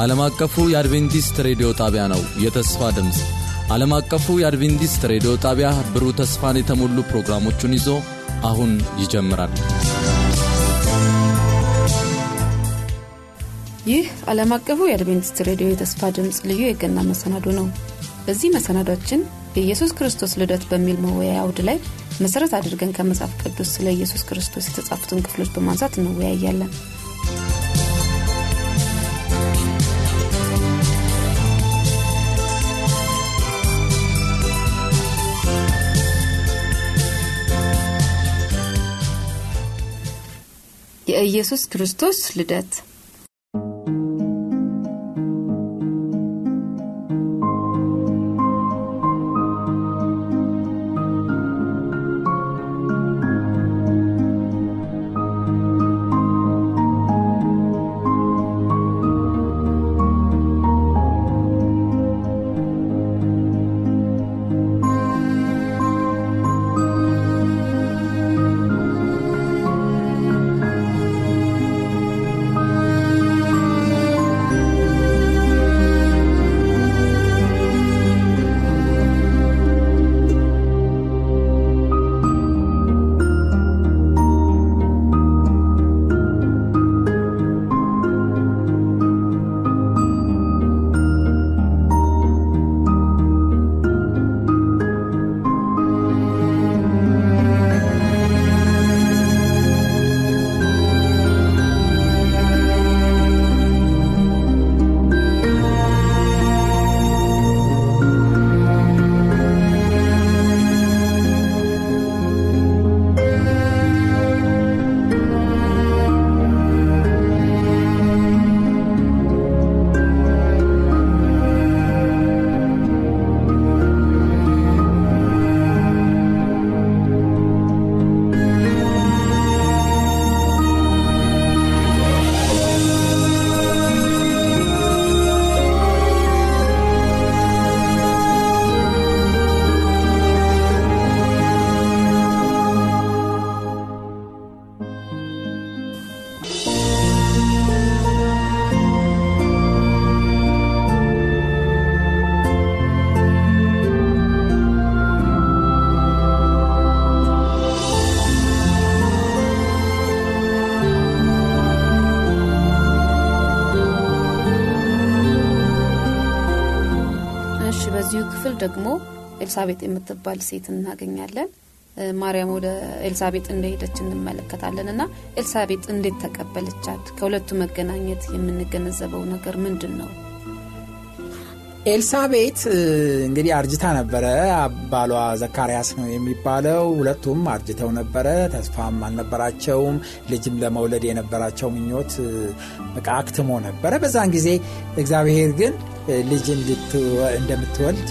ይህ ዓለም አቀፉ የአድቬንቲስት ሬዲዮ ጣቢያ ነው። የተስፋ ድምፅ ዓለም አቀፉ የአድቬንቲስት ሬዲዮ ጣቢያ ብሩህ ተስፋን የተሞሉ ፕሮግራሞቹን ይዞ አሁን ይጀምራል። ይህ ዓለም አቀፉ የአድቬንቲስት ሬዲዮ የተስፋ ድምፅ ልዩ የገና መሰናዶ ነው። በዚህ መሰናዷችን የኢየሱስ ክርስቶስ ልደት በሚል መወያያ አውድ ላይ መሠረት አድርገን ከመጽሐፍ ቅዱስ ስለ ኢየሱስ ክርስቶስ የተጻፉትን ክፍሎች በማንሳት እንወያያለን። የኢየሱስ ክርስቶስ ልደት ደግሞ ኤልሳቤጥ የምትባል ሴት እናገኛለን። ማርያም ወደ ኤልሳቤጥ እንደሄደች እንመለከታለን። እና ኤልሳቤጥ እንዴት ተቀበለቻት? ከሁለቱ መገናኘት የምንገነዘበው ነገር ምንድን ነው ኤልሳቤት እንግዲህ አርጅታ ነበረ። ባሏ ዘካርያስ ነው የሚባለው። ሁለቱም አርጅተው ነበረ። ተስፋም አልነበራቸውም። ልጅም ለመውለድ የነበራቸው ምኞት በቃ አክትሞ ነበረ። በዛን ጊዜ እግዚአብሔር ግን ልጅ እንደምትወልድ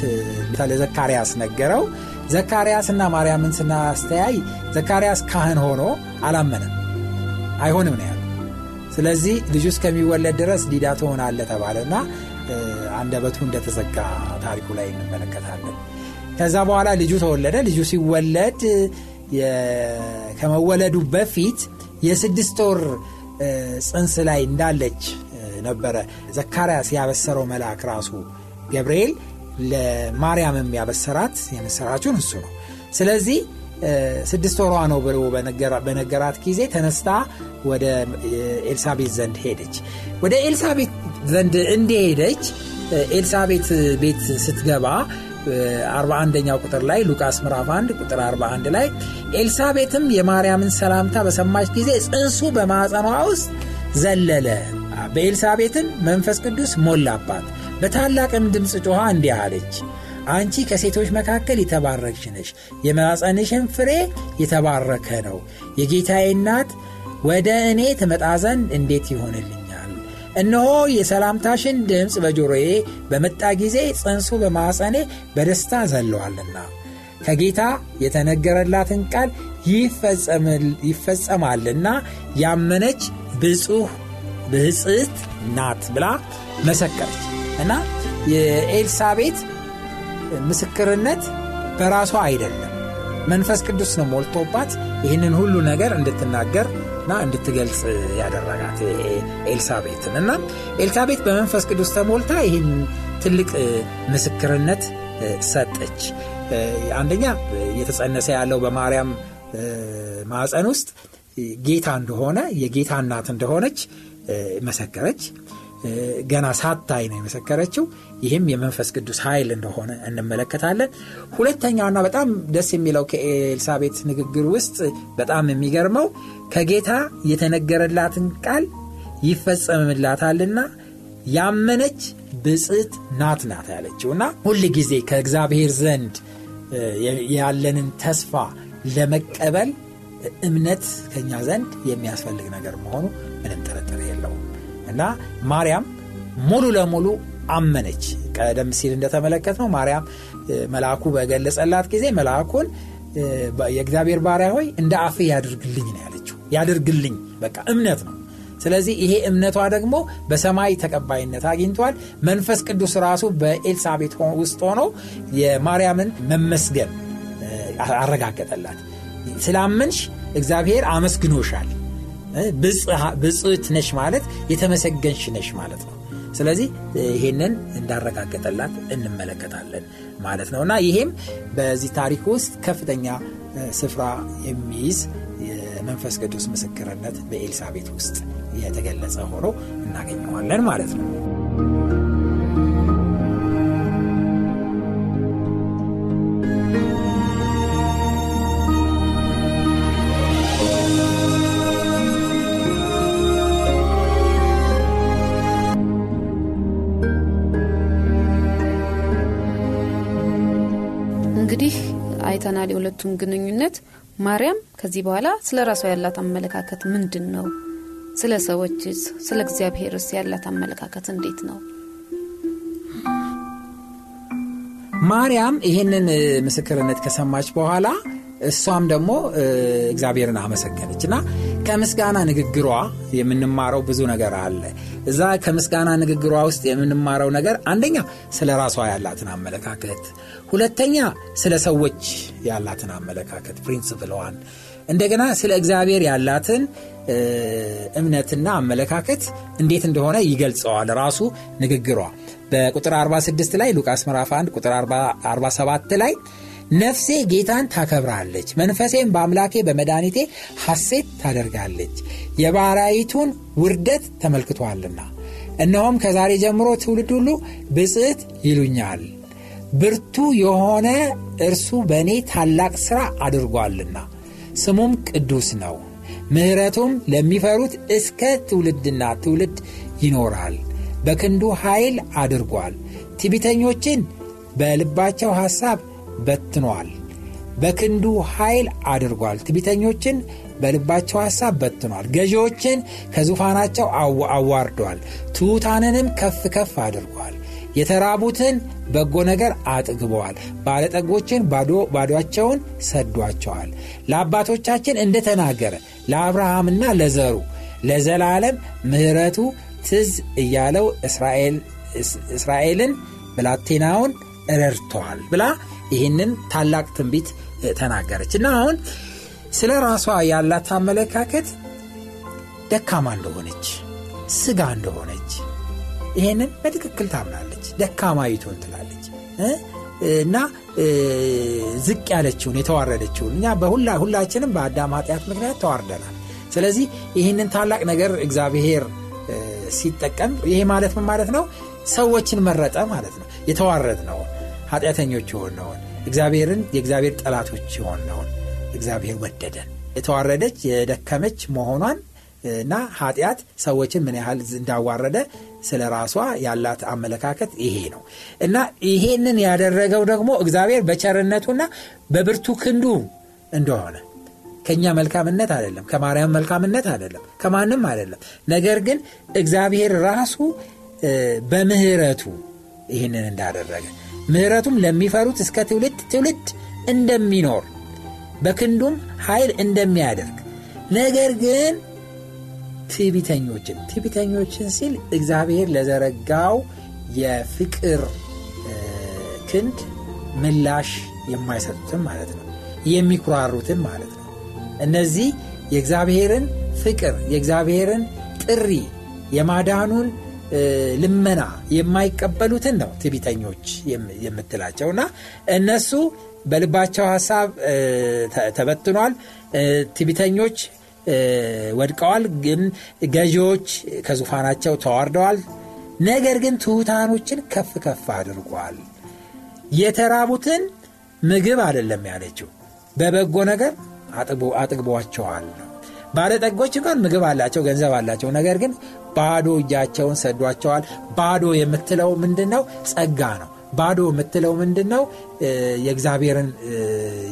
ለዘካርያስ ነገረው። ዘካርያስ እና ማርያምን ስናስተያይ ዘካርያስ ካህን ሆኖ አላመነም። አይሆንም ነው ያሉ ስለዚህ ልጁ እስከሚወለድ ድረስ ዲዳ ትሆናለ ተባለና አንደበቱ እንደተዘጋ ታሪኩ ላይ እንመለከታለን። ከዛ በኋላ ልጁ ተወለደ። ልጁ ሲወለድ ከመወለዱ በፊት የስድስት ወር ጽንስ ላይ እንዳለች ነበረ ዘካርያስ ያበሰረው መልአክ ራሱ ገብርኤል ለማርያምም ያበሰራት የምስራቹን እሱ ነው። ስለዚህ ስድስት ወሯ ነው ብሎ በነገራት ጊዜ ተነስታ ወደ ኤልሳቤት ዘንድ ሄደች። ወደ ኤልሳቤት ዘንድ እንደሄደች ኤልሳቤት ቤት ስትገባ 41ኛው ቁጥር ላይ ሉቃስ ምዕራፍ 1 ቁጥር 41 ላይ ኤልሳቤትም የማርያምን ሰላምታ በሰማች ጊዜ ጽንሱ በማዕፀኗ ውስጥ ዘለለ። በኤልሳቤትን መንፈስ ቅዱስ ሞላባት። በታላቅም ድምፅ ጮኻ እንዲህ አለች አንቺ ከሴቶች መካከል የተባረክሽ ነሽ የማፀንሽን ፍሬ የተባረከ ነው። የጌታዬ እናት ወደ እኔ ትመጣ ዘንድ እንዴት ይሆንልኛል እነሆ የሰላምታሽን ድምፅ በጆሮዬ በመጣ ጊዜ ጽንሱ በማፀኔ በደስታ ዘለዋልና ከጌታ የተነገረላትን ቃል ይፈጸማልና ያመነች ብፁህ ብጽት ናት ብላ መሰከረች። እና የኤልሳቤት ምስክርነት በራሷ አይደለም መንፈስ ቅዱስ ነው ሞልቶባት ይህንን ሁሉ ነገር እንድትናገር እና እንድትገልጽ ያደረጋት ኤልሳቤትን እና ኤልሳቤት በመንፈስ ቅዱስ ተሞልታ ይህን ትልቅ ምስክርነት ሰጠች። አንደኛ እየተጸነሰ ያለው በማርያም ማዕፀን ውስጥ ጌታ እንደሆነ የጌታ እናት እንደሆነች መሰከረች። ገና ሳታይ ነው የመሰከረችው። ይህም የመንፈስ ቅዱስ ኃይል እንደሆነ እንመለከታለን። ሁለተኛውና በጣም ደስ የሚለው ከኤልሳቤት ንግግር ውስጥ በጣም የሚገርመው ከጌታ የተነገረላትን ቃል ይፈጸምላታልና ያመነች ብጽት ናት ናት ያለችው እና ሁል ጊዜ ከእግዚአብሔር ዘንድ ያለንን ተስፋ ለመቀበል እምነት ከኛ ዘንድ የሚያስፈልግ ነገር መሆኑ ምንም ጥርጥር የለውም እና ማርያም ሙሉ ለሙሉ አመነች። ቀደም ሲል እንደተመለከት ነው ማርያም መልአኩ በገለጸላት ጊዜ መልአኩን የእግዚአብሔር ባሪያ ሆይ እንደ አፍ ያድርግልኝ ነው ያለችው። ያድርግልኝ በቃ እምነት ነው። ስለዚህ ይሄ እምነቷ ደግሞ በሰማይ ተቀባይነት አግኝቷል። መንፈስ ቅዱስ ራሱ በኤልሳቤት ውስጥ ሆኖ የማርያምን መመስገን አረጋገጠላት። ስላመንሽ እግዚአብሔር አመስግኖሻል። ብጽት ነሽ ማለት የተመሰገንሽ ነሽ ማለት ነው። ስለዚህ ይሄንን እንዳረጋገጠላት እንመለከታለን ማለት ነው እና ይሄም በዚህ ታሪክ ውስጥ ከፍተኛ ስፍራ የሚይዝ የመንፈስ ቅዱስ ምስክርነት በኤልሳቤት ውስጥ የተገለጸ ሆኖ እናገኘዋለን ማለት ነው። አይተናል የሁለቱን ግንኙነት። ማርያም ከዚህ በኋላ ስለ ራሷ ያላት አመለካከት ምንድን ነው? ስለ ሰዎችስ፣ ስለ እግዚአብሔርስ ያላት አመለካከት እንዴት ነው? ማርያም ይህንን ምስክርነት ከሰማች በኋላ እሷም ደግሞ እግዚአብሔርን አመሰገነች እና ከምስጋና ንግግሯ የምንማረው ብዙ ነገር አለ። እዛ ከምስጋና ንግግሯ ውስጥ የምንማረው ነገር አንደኛ ስለ ራሷ ያላትን አመለካከት፣ ሁለተኛ ስለ ሰዎች ያላትን አመለካከት principle ዋን፣ እንደገና ስለ እግዚአብሔር ያላትን እምነትና አመለካከት እንዴት እንደሆነ ይገልጸዋል ራሱ ንግግሯ በቁጥር 46 ላይ ሉቃስ ምዕራፍ 1 ቁጥር 47 ላይ ነፍሴ ጌታን ታከብራለች፣ መንፈሴም በአምላኬ በመድኃኒቴ ሐሴት ታደርጋለች፣ የባሪያይቱን ውርደት ተመልክቷልና። እነሆም ከዛሬ ጀምሮ ትውልድ ሁሉ ብጽዕት ይሉኛል፣ ብርቱ የሆነ እርሱ በእኔ ታላቅ ሥራ አድርጓልና፣ ስሙም ቅዱስ ነው፣ ምሕረቱም ለሚፈሩት እስከ ትውልድና ትውልድ ይኖራል። በክንዱ ኃይል አድርጓል፣ ትዕቢተኞችን በልባቸው ሐሳብ በትኗል። በክንዱ ኃይል አድርጓል። ትቢተኞችን በልባቸው ሐሳብ በትኗል። ገዢዎችን ከዙፋናቸው አዋርዷል። ትሑታንንም ከፍ ከፍ አድርጓል። የተራቡትን በጎ ነገር አጥግበዋል። ባለጠጎችን ባዶቸውን ሰዷቸዋል። ለአባቶቻችን እንደተናገረ ለአብርሃምና ለዘሩ ለዘላለም ምሕረቱ ትዝ እያለው እስራኤልን ብላቴናውን ረድተዋል ብላ ይህንን ታላቅ ትንቢት ተናገረች እና አሁን ስለ ራሷ ያላት አመለካከት ደካማ እንደሆነች ስጋ እንደሆነች ይህንን በትክክል ታምናለች። ደካማይቱን ትላለች እና ዝቅ ያለችውን የተዋረደችውን እኛ በሁላ ሁላችንም በአዳም ኃጢአት ምክንያት ተዋርደናል። ስለዚህ ይህንን ታላቅ ነገር እግዚአብሔር ሲጠቀም ይሄ ማለት ምን ማለት ነው? ሰዎችን መረጠ ማለት ነው። የተዋረድ ነው ኃጢአተኞች የሆነውን እግዚአብሔርን የእግዚአብሔር ጠላቶች የሆነውን እግዚአብሔር ወደደን። የተዋረደች የደከመች መሆኗን እና ኃጢአት ሰዎችን ምን ያህል እንዳዋረደ ስለ ራሷ ያላት አመለካከት ይሄ ነው እና ይሄንን ያደረገው ደግሞ እግዚአብሔር በቸርነቱና በብርቱ ክንዱ እንደሆነ ከእኛ መልካምነት አይደለም፣ ከማርያም መልካምነት አይደለም፣ ከማንም አይደለም። ነገር ግን እግዚአብሔር ራሱ በምህረቱ ይህንን እንዳደረገ ምህረቱም ለሚፈሩት እስከ ትውልድ ትውልድ እንደሚኖር በክንዱም ኃይል እንደሚያደርግ ነገር ግን ትዕቢተኞችን ትዕቢተኞችን ሲል እግዚአብሔር ለዘረጋው የፍቅር ክንድ ምላሽ የማይሰጡትም ማለት ነው። የሚኩራሩትን ማለት ነው እነዚህ የእግዚአብሔርን ፍቅር የእግዚአብሔርን ጥሪ የማዳኑን ልመና የማይቀበሉትን ነው ትቢተኞች የምትላቸው። እና እነሱ በልባቸው ሀሳብ ተበትኗል። ትቢተኞች ወድቀዋል። ግን ገዢዎች ከዙፋናቸው ተዋርደዋል። ነገር ግን ትሑታኖችን ከፍ ከፍ አድርጓል። የተራቡትን ምግብ አይደለም ያለችው በበጎ ነገር አጥግቧቸዋል። ባለጠጎች እንኳን ምግብ አላቸው ገንዘብ አላቸው። ነገር ግን ባዶ እጃቸውን ሰዷቸዋል። ባዶ የምትለው ምንድን ነው ጸጋ ነው። ባዶ የምትለው ምንድን ነው የእግዚአብሔርን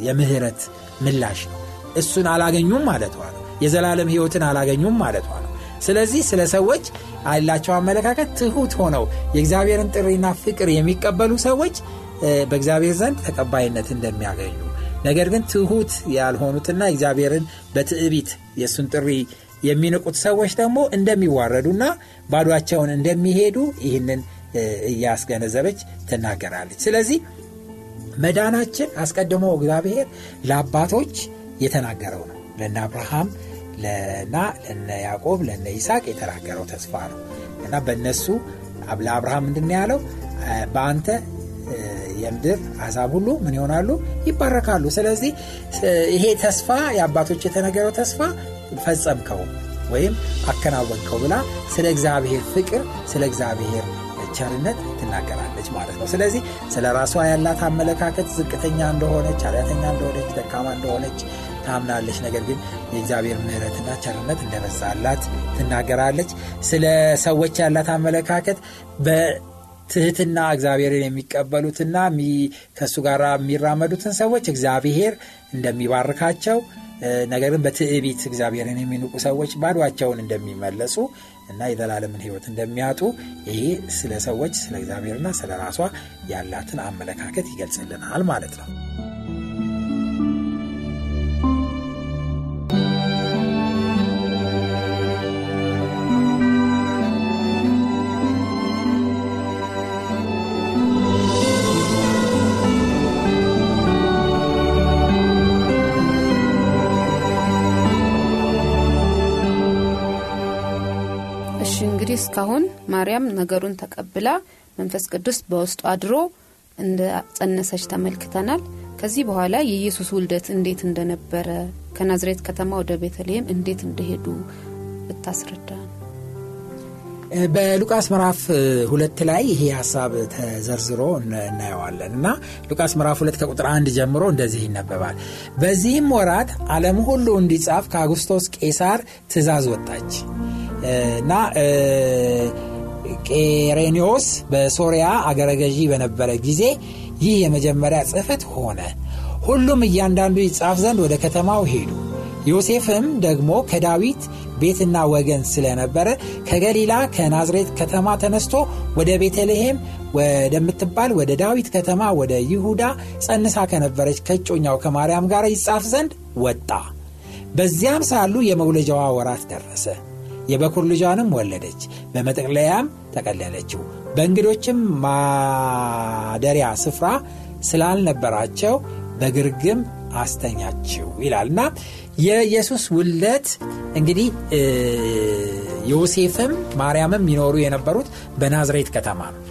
የምህረት ምላሽ ነው። እሱን አላገኙም ማለቷ ነው። የዘላለም ህይወትን አላገኙም ማለቷ ነው። ስለዚህ ስለ ሰዎች ያላቸው አመለካከት ትሁት ሆነው የእግዚአብሔርን ጥሪና ፍቅር የሚቀበሉ ሰዎች በእግዚአብሔር ዘንድ ተቀባይነት እንደሚያገኙ። ነገር ግን ትሁት ያልሆኑትና እግዚአብሔርን በትዕቢት የእሱን ጥሪ የሚንቁት ሰዎች ደግሞ እንደሚዋረዱና ባዷቸውን እንደሚሄዱ ይህንን እያስገነዘበች ትናገራለች። ስለዚህ መዳናችን አስቀድሞ እግዚአብሔር ለአባቶች የተናገረው ነው። ለነ አብርሃም ለና ለነ ያዕቆብ ለነ ይስቅ የተናገረው ተስፋ ነው። እና በእነሱ ለአብርሃም ምንድን ያለው? በአንተ የምድር አሕዛብ ሁሉ ምን ይሆናሉ? ይባረካሉ። ስለዚህ ይሄ ተስፋ የአባቶች የተነገረው ተስፋ ፈጸምከው ወይም አከናወንከው ብላ ስለ እግዚአብሔር ፍቅር ስለ እግዚአብሔር ቸርነት ትናገራለች ማለት ነው። ስለዚህ ስለ ራሷ ያላት አመለካከት ዝቅተኛ እንደሆነች ኃጢአተኛ እንደሆነች ደካማ እንደሆነች ታምናለች። ነገር ግን የእግዚአብሔር ምህረትና ቸርነት እንደበዛላት ትናገራለች። ስለ ሰዎች ያላት አመለካከት በትህትና እግዚአብሔርን የሚቀበሉትና ከእሱ ጋር የሚራመዱትን ሰዎች እግዚአብሔር እንደሚባርካቸው ነገር ግን በትዕቢት እግዚአብሔርን የሚንቁ ሰዎች ባዷቸውን እንደሚመለሱ እና የዘላለምን ህይወት እንደሚያጡ ይሄ ስለ ሰዎች ስለ እግዚአብሔርና ስለ ራሷ ያላትን አመለካከት ይገልጽልናል ማለት ነው እስካሁን ማርያም ነገሩን ተቀብላ መንፈስ ቅዱስ በውስጡ አድሮ እንደ ጸነሰች ተመልክተናል። ከዚህ በኋላ የኢየሱስ ውልደት እንዴት እንደነበረ ከናዝሬት ከተማ ወደ ቤተልሔም እንዴት እንደሄዱ ብታስረዳ። በሉቃስ ምዕራፍ ሁለት ላይ ይሄ ሀሳብ ተዘርዝሮ እናየዋለን እና ሉቃስ ምዕራፍ ሁለት ከቁጥር አንድ ጀምሮ እንደዚህ ይነበባል። በዚህም ወራት ዓለም ሁሉ እንዲጻፍ ከአጉስቶስ ቄሳር ትእዛዝ ወጣች እና ቄሬኒዎስ በሶሪያ አገረ ገዢ በነበረ ጊዜ ይህ የመጀመሪያ ጽህፈት ሆነ። ሁሉም እያንዳንዱ ይጻፍ ዘንድ ወደ ከተማው ሄዱ። ዮሴፍም ደግሞ ከዳዊት ቤትና ወገን ስለነበረ ከገሊላ ከናዝሬት ከተማ ተነስቶ ወደ ቤተልሔም ወደምትባል ወደ ዳዊት ከተማ ወደ ይሁዳ ጸንሳ ከነበረች ከጮኛው ከማርያም ጋር ይጻፍ ዘንድ ወጣ። በዚያም ሳሉ የመውለጃዋ ወራት ደረሰ የበኩር ልጇንም ወለደች በመጠቅለያም ጠቀለለችው በእንግዶችም ማደሪያ ስፍራ ስላልነበራቸው በግርግም አስተኛችው ይላል። እና የኢየሱስ ውለት እንግዲህ ዮሴፍም ማርያምም ይኖሩ የነበሩት በናዝሬት ከተማ ነው።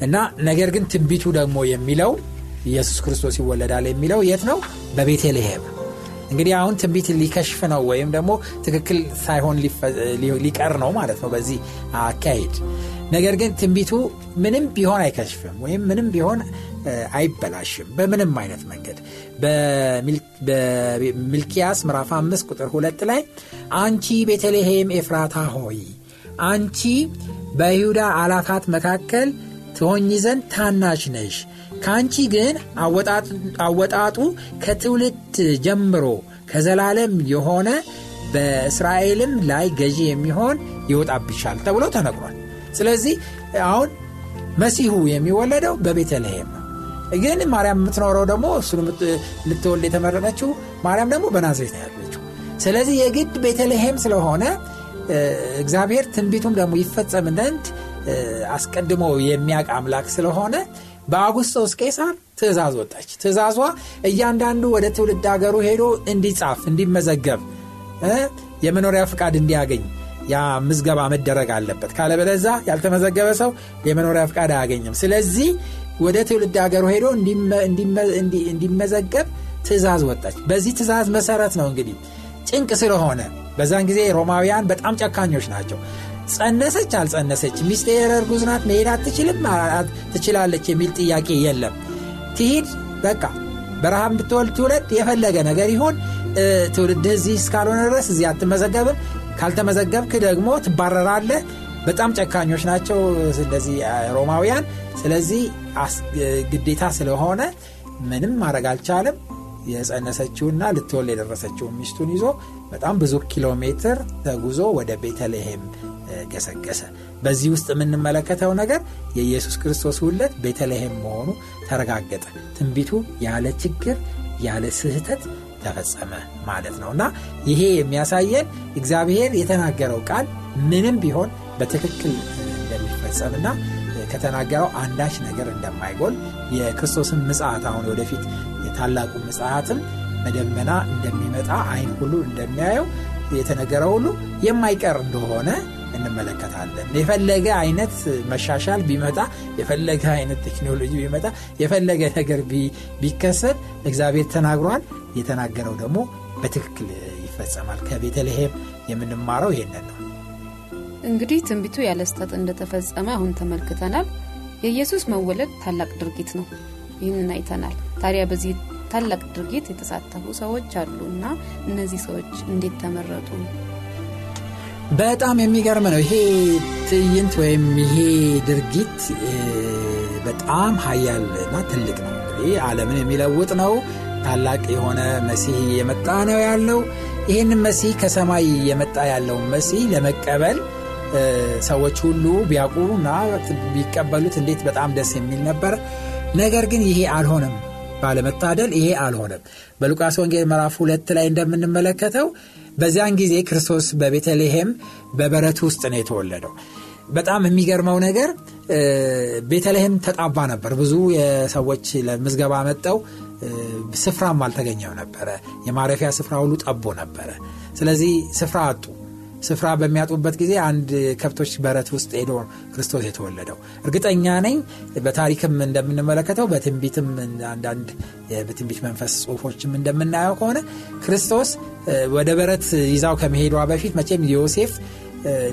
እና ነገር ግን ትንቢቱ ደግሞ የሚለው ኢየሱስ ክርስቶስ ይወለዳል የሚለው የት ነው? በቤተልሔም እንግዲህ አሁን ትንቢት ሊከሽፍ ነው ወይም ደግሞ ትክክል ሳይሆን ሊቀር ነው ማለት ነው በዚህ አካሄድ። ነገር ግን ትንቢቱ ምንም ቢሆን አይከሽፍም ወይም ምንም ቢሆን አይበላሽም በምንም አይነት መንገድ። በሚልኪያስ ምዕራፍ 5 ቁጥር 2 ላይ አንቺ ቤተልሔም ኤፍራታ ሆይ አንቺ በይሁዳ አላፋት መካከል ትሆኝ ዘንድ ታናሽ ነሽ። ከአንቺ ግን አወጣጡ ከትውልድ ጀምሮ ከዘላለም የሆነ በእስራኤልም ላይ ገዢ የሚሆን ይወጣብሻል ተብሎ ተነግሯል። ስለዚህ አሁን መሲሁ የሚወለደው በቤተልሔም ነው። ግን ማርያም የምትኖረው ደግሞ እሱን ልትወልድ የተመረጠችው ማርያም ደግሞ በናዝሬት ያለችው። ስለዚህ የግድ ቤተልሔም ስለሆነ እግዚአብሔር ትንቢቱም ደግሞ ይፈጸም ዘንድ አስቀድሞ የሚያቅ አምላክ ስለሆነ በአጉስጦስ ቄሳር ትእዛዝ ወጣች። ትእዛዟ እያንዳንዱ ወደ ትውልድ ሀገሩ ሄዶ እንዲጻፍ፣ እንዲመዘገብ፣ የመኖሪያ ፍቃድ እንዲያገኝ ያ ምዝገባ መደረግ አለበት። ካለበለዛ ያልተመዘገበ ሰው የመኖሪያ ፍቃድ አያገኝም። ስለዚህ ወደ ትውልድ ሀገሩ ሄዶ እንዲመዘገብ ትእዛዝ ወጣች። በዚህ ትእዛዝ መሰረት ነው እንግዲህ ጭንቅ ስለሆነ በዛን ጊዜ ሮማውያን በጣም ጨካኞች ናቸው። ጸነሰች አልጸነሰች፣ ሚስቴ እርጉዝ ናት፣ መሄድ አትችልም ትችላለች የሚል ጥያቄ የለም። ትሂድ በቃ በረሃብ ብትወልድ ትውለድ፣ የፈለገ ነገር ይሆን ትውልድህ እዚህ እስካልሆነ ድረስ እዚህ አትመዘገብም። ካልተመዘገብክ ደግሞ ትባረራለህ። በጣም ጨካኞች ናቸው እንደዚህ ሮማውያን። ስለዚህ ግዴታ ስለሆነ ምንም ማድረግ አልቻለም። የጸነሰችውና ልትወል የደረሰችውን ሚስቱን ይዞ በጣም ብዙ ኪሎ ሜትር ተጉዞ ወደ ቤተልሔም ገሰገሰ። በዚህ ውስጥ የምንመለከተው ነገር የኢየሱስ ክርስቶስ ውለት ቤተልሔም መሆኑ ተረጋገጠ። ትንቢቱ ያለ ችግር ያለ ስህተት ተፈጸመ ማለት ነው እና ይሄ የሚያሳየን እግዚአብሔር የተናገረው ቃል ምንም ቢሆን በትክክል እንደሚፈጸምና ከተናገረው አንዳች ነገር እንደማይጎል የክርስቶስን ምጽት አሁን ወደፊት የታላቁ ምጽትም በደመና እንደሚመጣ አይን ሁሉ እንደሚያየው የተነገረው ሁሉ የማይቀር እንደሆነ እንመለከታለን። የፈለገ አይነት መሻሻል ቢመጣ፣ የፈለገ አይነት ቴክኖሎጂ ቢመጣ፣ የፈለገ ነገር ቢከሰት እግዚአብሔር ተናግሯል። የተናገረው ደግሞ በትክክል ይፈጸማል። ከቤተልሔም የምንማረው ይሄንን ነው። እንግዲህ ትንቢቱ ያለ ስህተት እንደተፈጸመ አሁን ተመልክተናል። የኢየሱስ መወለድ ታላቅ ድርጊት ነው። ይህንን አይተናል። ታዲያ በዚህ ታላቅ ድርጊት የተሳተፉ ሰዎች አሉ እና እነዚህ ሰዎች እንዴት ተመረጡ? በጣም የሚገርም ነው። ይሄ ትዕይንት ወይም ይሄ ድርጊት በጣም ሀያል እና ትልቅ ነው። እንግዲህ ዓለምን የሚለውጥ ነው። ታላቅ የሆነ መሲህ የመጣ ነው ያለው። ይህንን መሲህ ከሰማይ የመጣ ያለውን መሲህ ለመቀበል ሰዎች ሁሉ ቢያውቁና ቢቀበሉት እንዴት በጣም ደስ የሚል ነበር። ነገር ግን ይሄ አልሆነም። ባለመታደል ይሄ አልሆነም። በሉቃስ ወንጌል ምዕራፍ ሁለት ላይ እንደምንመለከተው በዚያን ጊዜ ክርስቶስ በቤተልሔም በበረት ውስጥ ነው የተወለደው። በጣም የሚገርመው ነገር ቤተልሔም ተጣባ ነበር። ብዙ የሰዎች ለምዝገባ መጠው ስፍራም አልተገኘው ነበረ። የማረፊያ ስፍራ ሁሉ ጠቦ ነበረ። ስለዚህ ስፍራ አጡ። ስፍራ በሚያጡበት ጊዜ አንድ ከብቶች በረት ውስጥ ሄዶ ክርስቶስ የተወለደው እርግጠኛ ነኝ። በታሪክም እንደምንመለከተው በትንቢትም አንዳንድ በትንቢት መንፈስ ጽሁፎችም እንደምናየው ከሆነ ክርስቶስ ወደ በረት ይዛው ከመሄዷ በፊት መቼም ዮሴፍ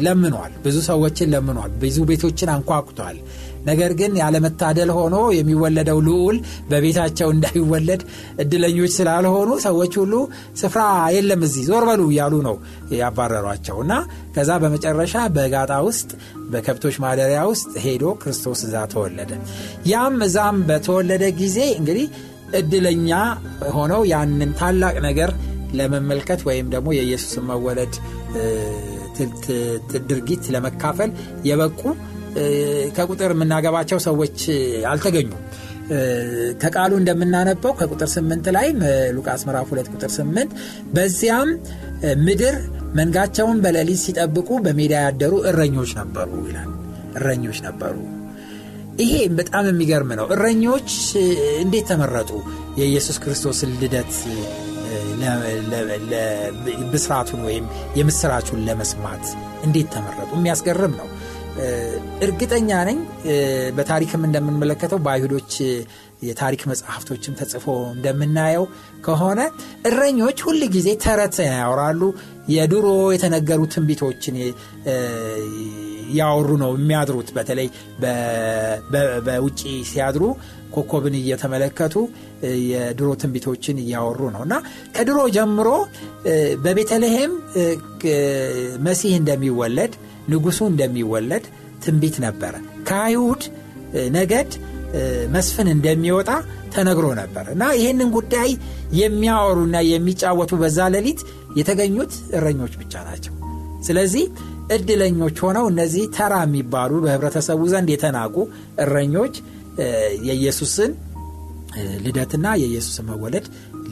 ለምኗል። ብዙ ሰዎችን ለምኗል። ብዙ ቤቶችን አንኳኩቷል። ነገር ግን ያለመታደል ሆኖ የሚወለደው ልዑል በቤታቸው እንዳይወለድ እድለኞች ስላልሆኑ ሰዎች ሁሉ ስፍራ የለም እዚህ ዞር በሉ እያሉ ነው ያባረሯቸው እና ከዛ በመጨረሻ በጋጣ ውስጥ በከብቶች ማደሪያ ውስጥ ሄዶ ክርስቶስ እዛ ተወለደ። ያም እዛም በተወለደ ጊዜ እንግዲህ እድለኛ ሆነው ያንን ታላቅ ነገር ለመመልከት ወይም ደግሞ የኢየሱስን መወለድ ድርጊት ለመካፈል የበቁ ከቁጥር የምናገባቸው ሰዎች አልተገኙም። ከቃሉ እንደምናነበው ከቁጥር ስምንት ላይ ሉቃስ ምዕራፍ ሁለት ቁጥር ስምንት በዚያም ምድር መንጋቸውን በሌሊት ሲጠብቁ በሜዳ ያደሩ እረኞች ነበሩ ይላል። እረኞች ነበሩ። ይሄ በጣም የሚገርም ነው። እረኞች እንዴት ተመረጡ? የኢየሱስ ክርስቶስን ልደት ብስራቱን ወይም የምስራቹን ለመስማት እንዴት ተመረጡ? የሚያስገርም ነው። እርግጠኛ ነኝ በታሪክም እንደምንመለከተው በአይሁዶች የታሪክ መጽሐፍቶችም ተጽፎ እንደምናየው ከሆነ እረኞች ሁል ጊዜ ተረት ያወራሉ። የድሮ የተነገሩ ትንቢቶችን ያወሩ ነው የሚያድሩት። በተለይ በውጭ ሲያድሩ ኮከብን እየተመለከቱ የድሮ ትንቢቶችን እያወሩ ነው እና ከድሮ ጀምሮ በቤተልሔም መሲህ እንደሚወለድ ንጉሱ እንደሚወለድ ትንቢት ነበረ። ከአይሁድ ነገድ መስፍን እንደሚወጣ ተነግሮ ነበር እና ይህንን ጉዳይ የሚያወሩና የሚጫወቱ በዛ ሌሊት የተገኙት እረኞች ብቻ ናቸው። ስለዚህ እድለኞች ሆነው እነዚህ ተራ የሚባሉ በህብረተሰቡ ዘንድ የተናቁ እረኞች የኢየሱስን ልደትና የኢየሱስን መወለድ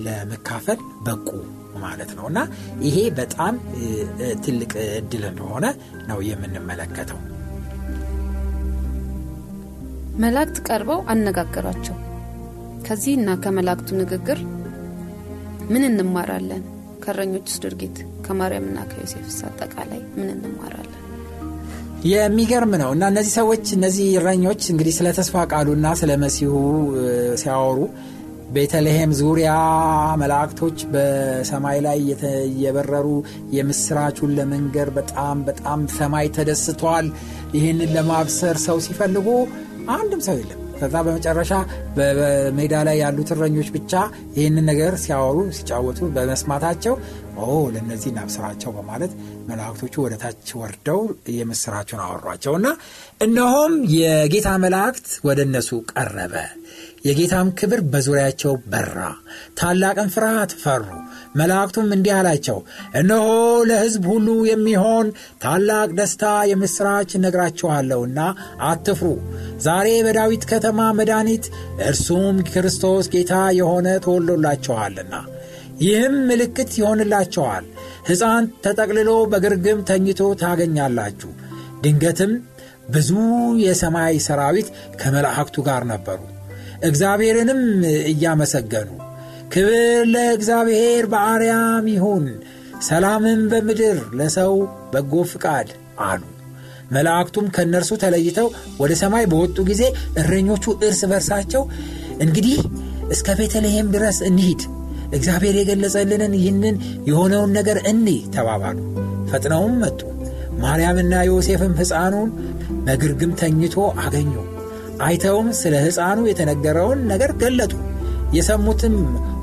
ለመካፈል በቁ ማለት ነው እና ይሄ በጣም ትልቅ እድል እንደሆነ ነው የምንመለከተው። መላእክት ቀርበው አነጋገሯቸው። ከዚህ እና ከመላእክቱ ንግግር ምን እንማራለን? ከእረኞችስ ድርጊት ከማርያምና ከዮሴፍስ አጠቃላይ ምን እንማራለን? የሚገርም ነው እና እነዚህ ሰዎች እነዚህ እረኞች እንግዲህ ስለ ተስፋ ቃሉና ስለ መሲሁ ሲያወሩ ቤተልሔም ዙሪያ መላእክቶች በሰማይ ላይ የበረሩ የምስራቹን ለመንገር በጣም በጣም ሰማይ ተደስቷል። ይህንን ለማብሰር ሰው ሲፈልጉ አንድም ሰው የለም። ከዛ በመጨረሻ በሜዳ ላይ ያሉት እረኞች ብቻ ይህንን ነገር ሲያወሩ ሲጫወቱ በመስማታቸው ኦ ለእነዚህ እናብስራቸው በማለት መላእክቶቹ ወደ ታች ወርደው የምስራቸውን አወሯቸው እና እነሆም የጌታ መላእክት ወደ እነሱ ቀረበ የጌታም ክብር በዙሪያቸው በራ። ታላቅን ፍርሃት ፈሩ። መላእክቱም እንዲህ አላቸው እነሆ ለሕዝብ ሁሉ የሚሆን ታላቅ ደስታ የምሥራች እነግራችኋለሁና አትፍሩ። ዛሬ በዳዊት ከተማ መድኃኒት እርሱም ክርስቶስ ጌታ የሆነ ተወሎላችኋልና ይህም ምልክት ይሆንላቸዋል ሕፃን ተጠቅልሎ በግርግም ተኝቶ ታገኛላችሁ። ድንገትም ብዙ የሰማይ ሰራዊት ከመላእክቱ ጋር ነበሩ እግዚአብሔርንም እያመሰገኑ። ክብር ለእግዚአብሔር በአርያም ይሁን ሰላምም በምድር ለሰው በጎ ፍቃድ አሉ። መላእክቱም ከእነርሱ ተለይተው ወደ ሰማይ በወጡ ጊዜ እረኞቹ እርስ በርሳቸው እንግዲህ እስከ ቤተልሔም ድረስ እንሂድ እግዚአብሔር የገለጸልንን ይህንን የሆነውን ነገር እኒ ተባባሉ። ፈጥነውም መጡ። ማርያምና ዮሴፍም ሕፃኑን በግርግም ተኝቶ አገኙ አይተውም ስለ ሕፃኑ የተነገረውን ነገር ገለጡ። የሰሙትም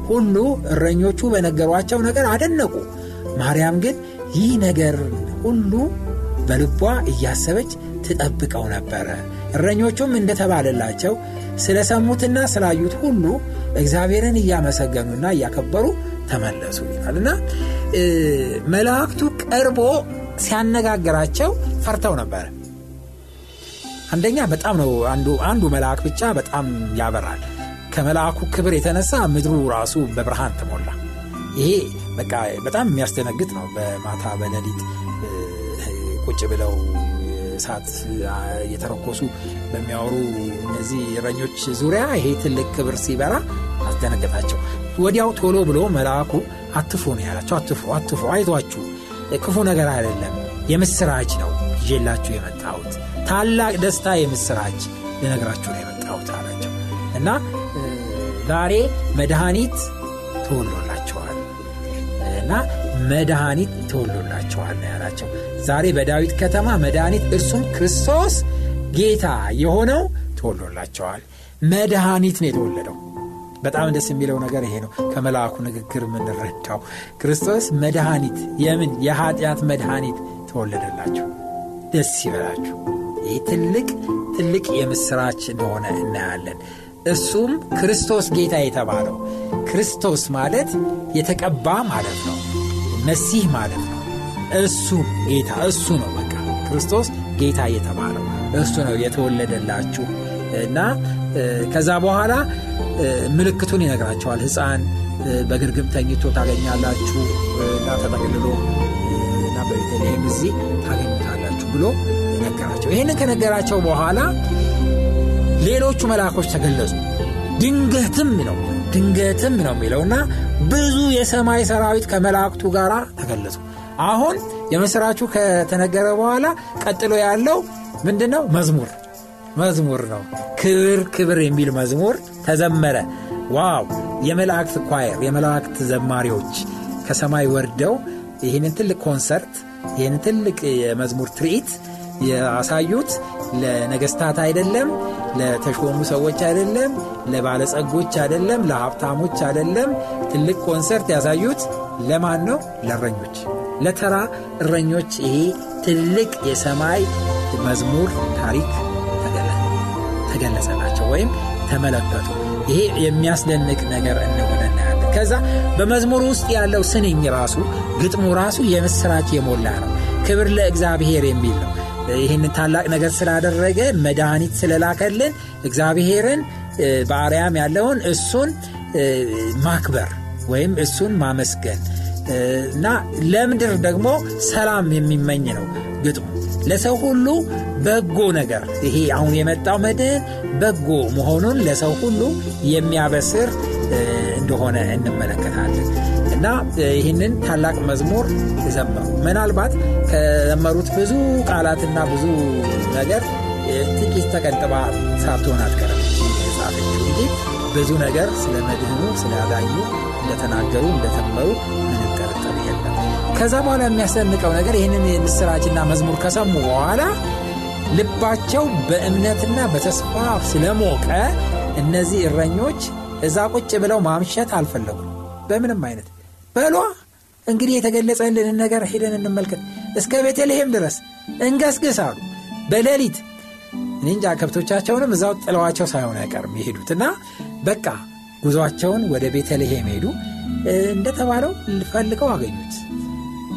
ሁሉ እረኞቹ በነገሯቸው ነገር አደነቁ። ማርያም ግን ይህ ነገር ሁሉ በልቧ እያሰበች ትጠብቀው ነበረ እረኞቹም እንደተባለላቸው ስለ ሰሙትና ስላዩት ሁሉ እግዚአብሔርን እያመሰገኑና እያከበሩ ተመለሱ ይላል። እና መላእክቱ ቀርቦ ሲያነጋግራቸው ፈርተው ነበረ አንደኛ በጣም ነው አንዱ አንዱ መልአክ ብቻ በጣም ያበራል። ከመልአኩ ክብር የተነሳ ምድሩ ራሱ በብርሃን ተሞላ። ይሄ በቃ በጣም የሚያስደነግጥ ነው። በማታ በሌሊት ቁጭ ብለው እሳት እየተረኮሱ በሚያወሩ እነዚህ እረኞች ዙሪያ ይሄ ትልቅ ክብር ሲበራ አስደነገጣቸው። ወዲያው ቶሎ ብሎ መልአኩ አትፍሩ ነው ያላቸው። አትፍሩ አትፍሩ አይቷችሁ ክፉ ነገር አይደለም የምስራች ነው ይዤላችሁ የመጣሁት። ታላቅ ደስታ የምስራች ልነግራችሁ ነው የመጣሁት አላቸው። እና ዛሬ መድኃኒት ተወሎላቸዋል እና መድኃኒት ተወሎላቸዋል ነው ያላቸው። ዛሬ በዳዊት ከተማ መድኃኒት እርሱም ክርስቶስ ጌታ የሆነው ተወሎላቸዋል መድኃኒት ነው የተወለደው። በጣም ደስ የሚለው ነገር ይሄ ነው። ከመልአኩ ንግግር የምንረዳው ክርስቶስ መድኃኒት የምን? የኃጢአት መድኃኒት ተወለደላችሁ። ደስ ይበላችሁ። ይህ ትልቅ ትልቅ የምስራች እንደሆነ እናያለን። እሱም ክርስቶስ ጌታ የተባለው። ክርስቶስ ማለት የተቀባ ማለት ነው። መሲህ ማለት ነው። እሱ ጌታ እሱ ነው በቃ ክርስቶስ ጌታ የተባለው። እሱ ነው የተወለደላችሁ። እና ከዛ በኋላ ምልክቱን ይነግራቸዋል። ህፃን በግርግም ተኝቶ ታገኛላችሁ። እና ተጠቅልሎ በቤተልሔም እዚህ ታገኙታላችሁ ብሎ ነገራቸው። ይህንን ከነገራቸው በኋላ ሌሎቹ መልአኮች ተገለጹ። ድንገትም ነው ድንገትም ነው የሚለውና ብዙ የሰማይ ሰራዊት ከመላእክቱ ጋር ተገለጹ። አሁን የምስራቹ ከተነገረ በኋላ ቀጥሎ ያለው ምንድን ነው መዝሙር መዝሙር ነው። ክብር ክብር የሚል መዝሙር ተዘመረ። wow! የመላእክት choir የመላእክት ዘማሪዎች ከሰማይ ወርደው ይህንን ትልቅ ኮንሰርት ይህንን ትልቅ የመዝሙር ትርኢት ያሳዩት ለነገስታት አይደለም ለተሾሙ ሰዎች አይደለም ለባለጸጎች አይደለም ለሀብታሞች አይደለም። ትልቅ ኮንሰርት ያሳዩት ለማን ነው? ለእረኞች። ለተራ እረኞች ይሄ ትልቅ የሰማይ መዝሙር ታሪክ ተገለጸላቸው ወይም ተመለከቱ። ይሄ የሚያስደንቅ ነገር እንደሆነ ከዛ በመዝሙር ውስጥ ያለው ስንኝ ራሱ ግጥሙ ራሱ የምስራች የሞላ ነው። ክብር ለእግዚአብሔር የሚል ነው። ይህንን ታላቅ ነገር ስላደረገ መድኃኒት ስለላከልን እግዚአብሔርን በአርያም ያለውን እሱን ማክበር ወይም እሱን ማመስገን። እና ለምድር ደግሞ ሰላም የሚመኝ ነው ግጥሙ። ለሰው ሁሉ በጎ ነገር ይሄ አሁን የመጣው መድህን በጎ መሆኑን ለሰው ሁሉ የሚያበስር እንደሆነ እንመለከታለን እና ይህንን ታላቅ መዝሙር ዘመሩ። ምናልባት ከዘመሩት ብዙ ቃላትና ብዙ ነገር ጥቂት ተቀንጥባ ሳትሆን አትቀርም የጻፈችው እንጂ ብዙ ነገር ስለ መድህኑ ስለ አዳኙ እንደተናገሩ እንደተመሩ ጥርጥር የለም። ከዛ በኋላ የሚያስደንቀው ነገር ይህንን የምስራችና መዝሙር ከሰሙ በኋላ ልባቸው በእምነትና በተስፋ ስለሞቀ እነዚህ እረኞች እዛ ቁጭ ብለው ማምሸት አልፈለጉም። በምንም አይነት በሏ እንግዲህ የተገለጸልንን ነገር ሄደን እንመልከት፣ እስከ ቤተልሔም ድረስ እንገስግስ አሉ። በሌሊት እንጃ ከብቶቻቸውንም እዛው ጥለዋቸው ሳይሆን አይቀርም የሄዱት እና በቃ ጉዞአቸውን ወደ ቤተልሔም ሄዱ። እንደተባለው ፈልገው አገኙት።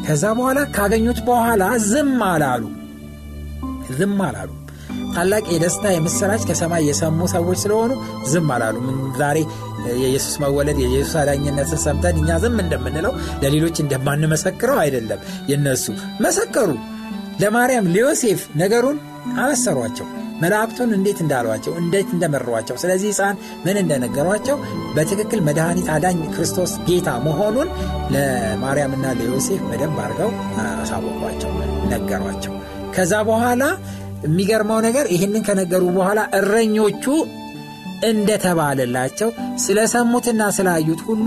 ከዛ በኋላ ካገኙት በኋላ ዝም አላሉ። ዝም አላሉ። ታላቅ የደስታ የምስራች ከሰማይ የሰሙ ሰዎች ስለሆኑ ዝም አላሉ። ዛሬ የኢየሱስ መወለድ የኢየሱስ አዳኝነትን ሰምተን እኛ ዝም እንደምንለው ለሌሎች እንደማንመሰክረው አይደለም። የነሱ መሰከሩ። ለማርያም ለዮሴፍ ነገሩን አበሰሯቸው። መላእክቱን እንዴት እንዳሏቸው እንዴት እንደመሯቸው ስለዚህ ሕፃን ምን እንደነገሯቸው በትክክል መድኃኒት አዳኝ ክርስቶስ ጌታ መሆኑን ለማርያምና ለዮሴፍ በደንብ አድርገው አሳወቋቸው፣ ነገሯቸው። ከዛ በኋላ የሚገርመው ነገር ይህንን ከነገሩ በኋላ እረኞቹ እንደተባለላቸው ስለሰሙትና ስላዩት ሁሉ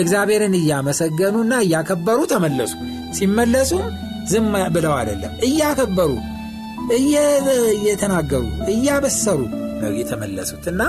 እግዚአብሔርን እያመሰገኑና እያከበሩ ተመለሱ። ሲመለሱም ዝም ብለው አይደለም፣ እያከበሩ እየተናገሩ እያበሰሩ ነው የተመለሱት እና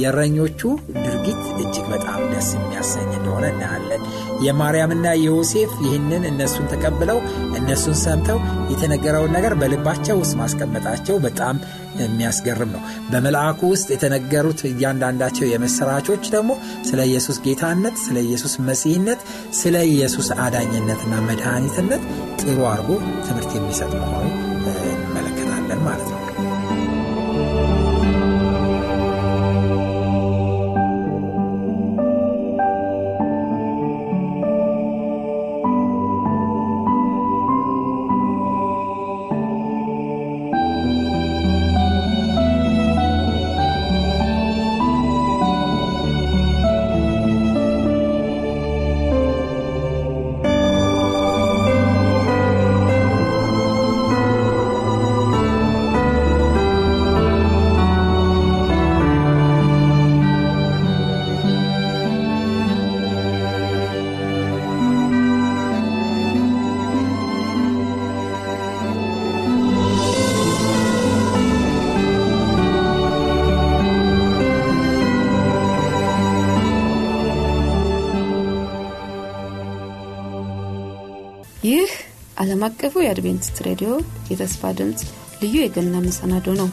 የእረኞቹ ድርጊት እጅግ በጣም ደስ የሚያሰኝ እንደሆነ እናያለን። የማርያምና የዮሴፍ ይህንን እነሱን ተቀብለው እነሱን ሰምተው የተነገረውን ነገር በልባቸው ውስጥ ማስቀመጣቸው በጣም የሚያስገርም ነው። በመልአኩ ውስጥ የተነገሩት እያንዳንዳቸው የምስራቾች ደግሞ ስለ ኢየሱስ ጌታነት፣ ስለ ኢየሱስ መሲህነት፣ ስለ ኢየሱስ አዳኝነትና መድኃኒትነት ጥሩ አድርጎ ትምህርት የሚሰጥ መሆኑ እንመለከታለን ማለት ነው። ዓለም አቀፉ የአድቬንቲስት ሬዲዮ የተስፋ ድምፅ ልዩ የገና መሰናዶ ነው።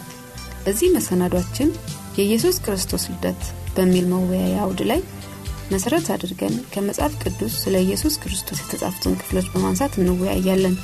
በዚህ መሰናዷችን የኢየሱስ ክርስቶስ ልደት በሚል መወያያ አውድ ላይ መሰረት አድርገን ከመጽሐፍ ቅዱስ ስለ ኢየሱስ ክርስቶስ የተጻፉትን ክፍሎች በማንሳት እንወያያለን።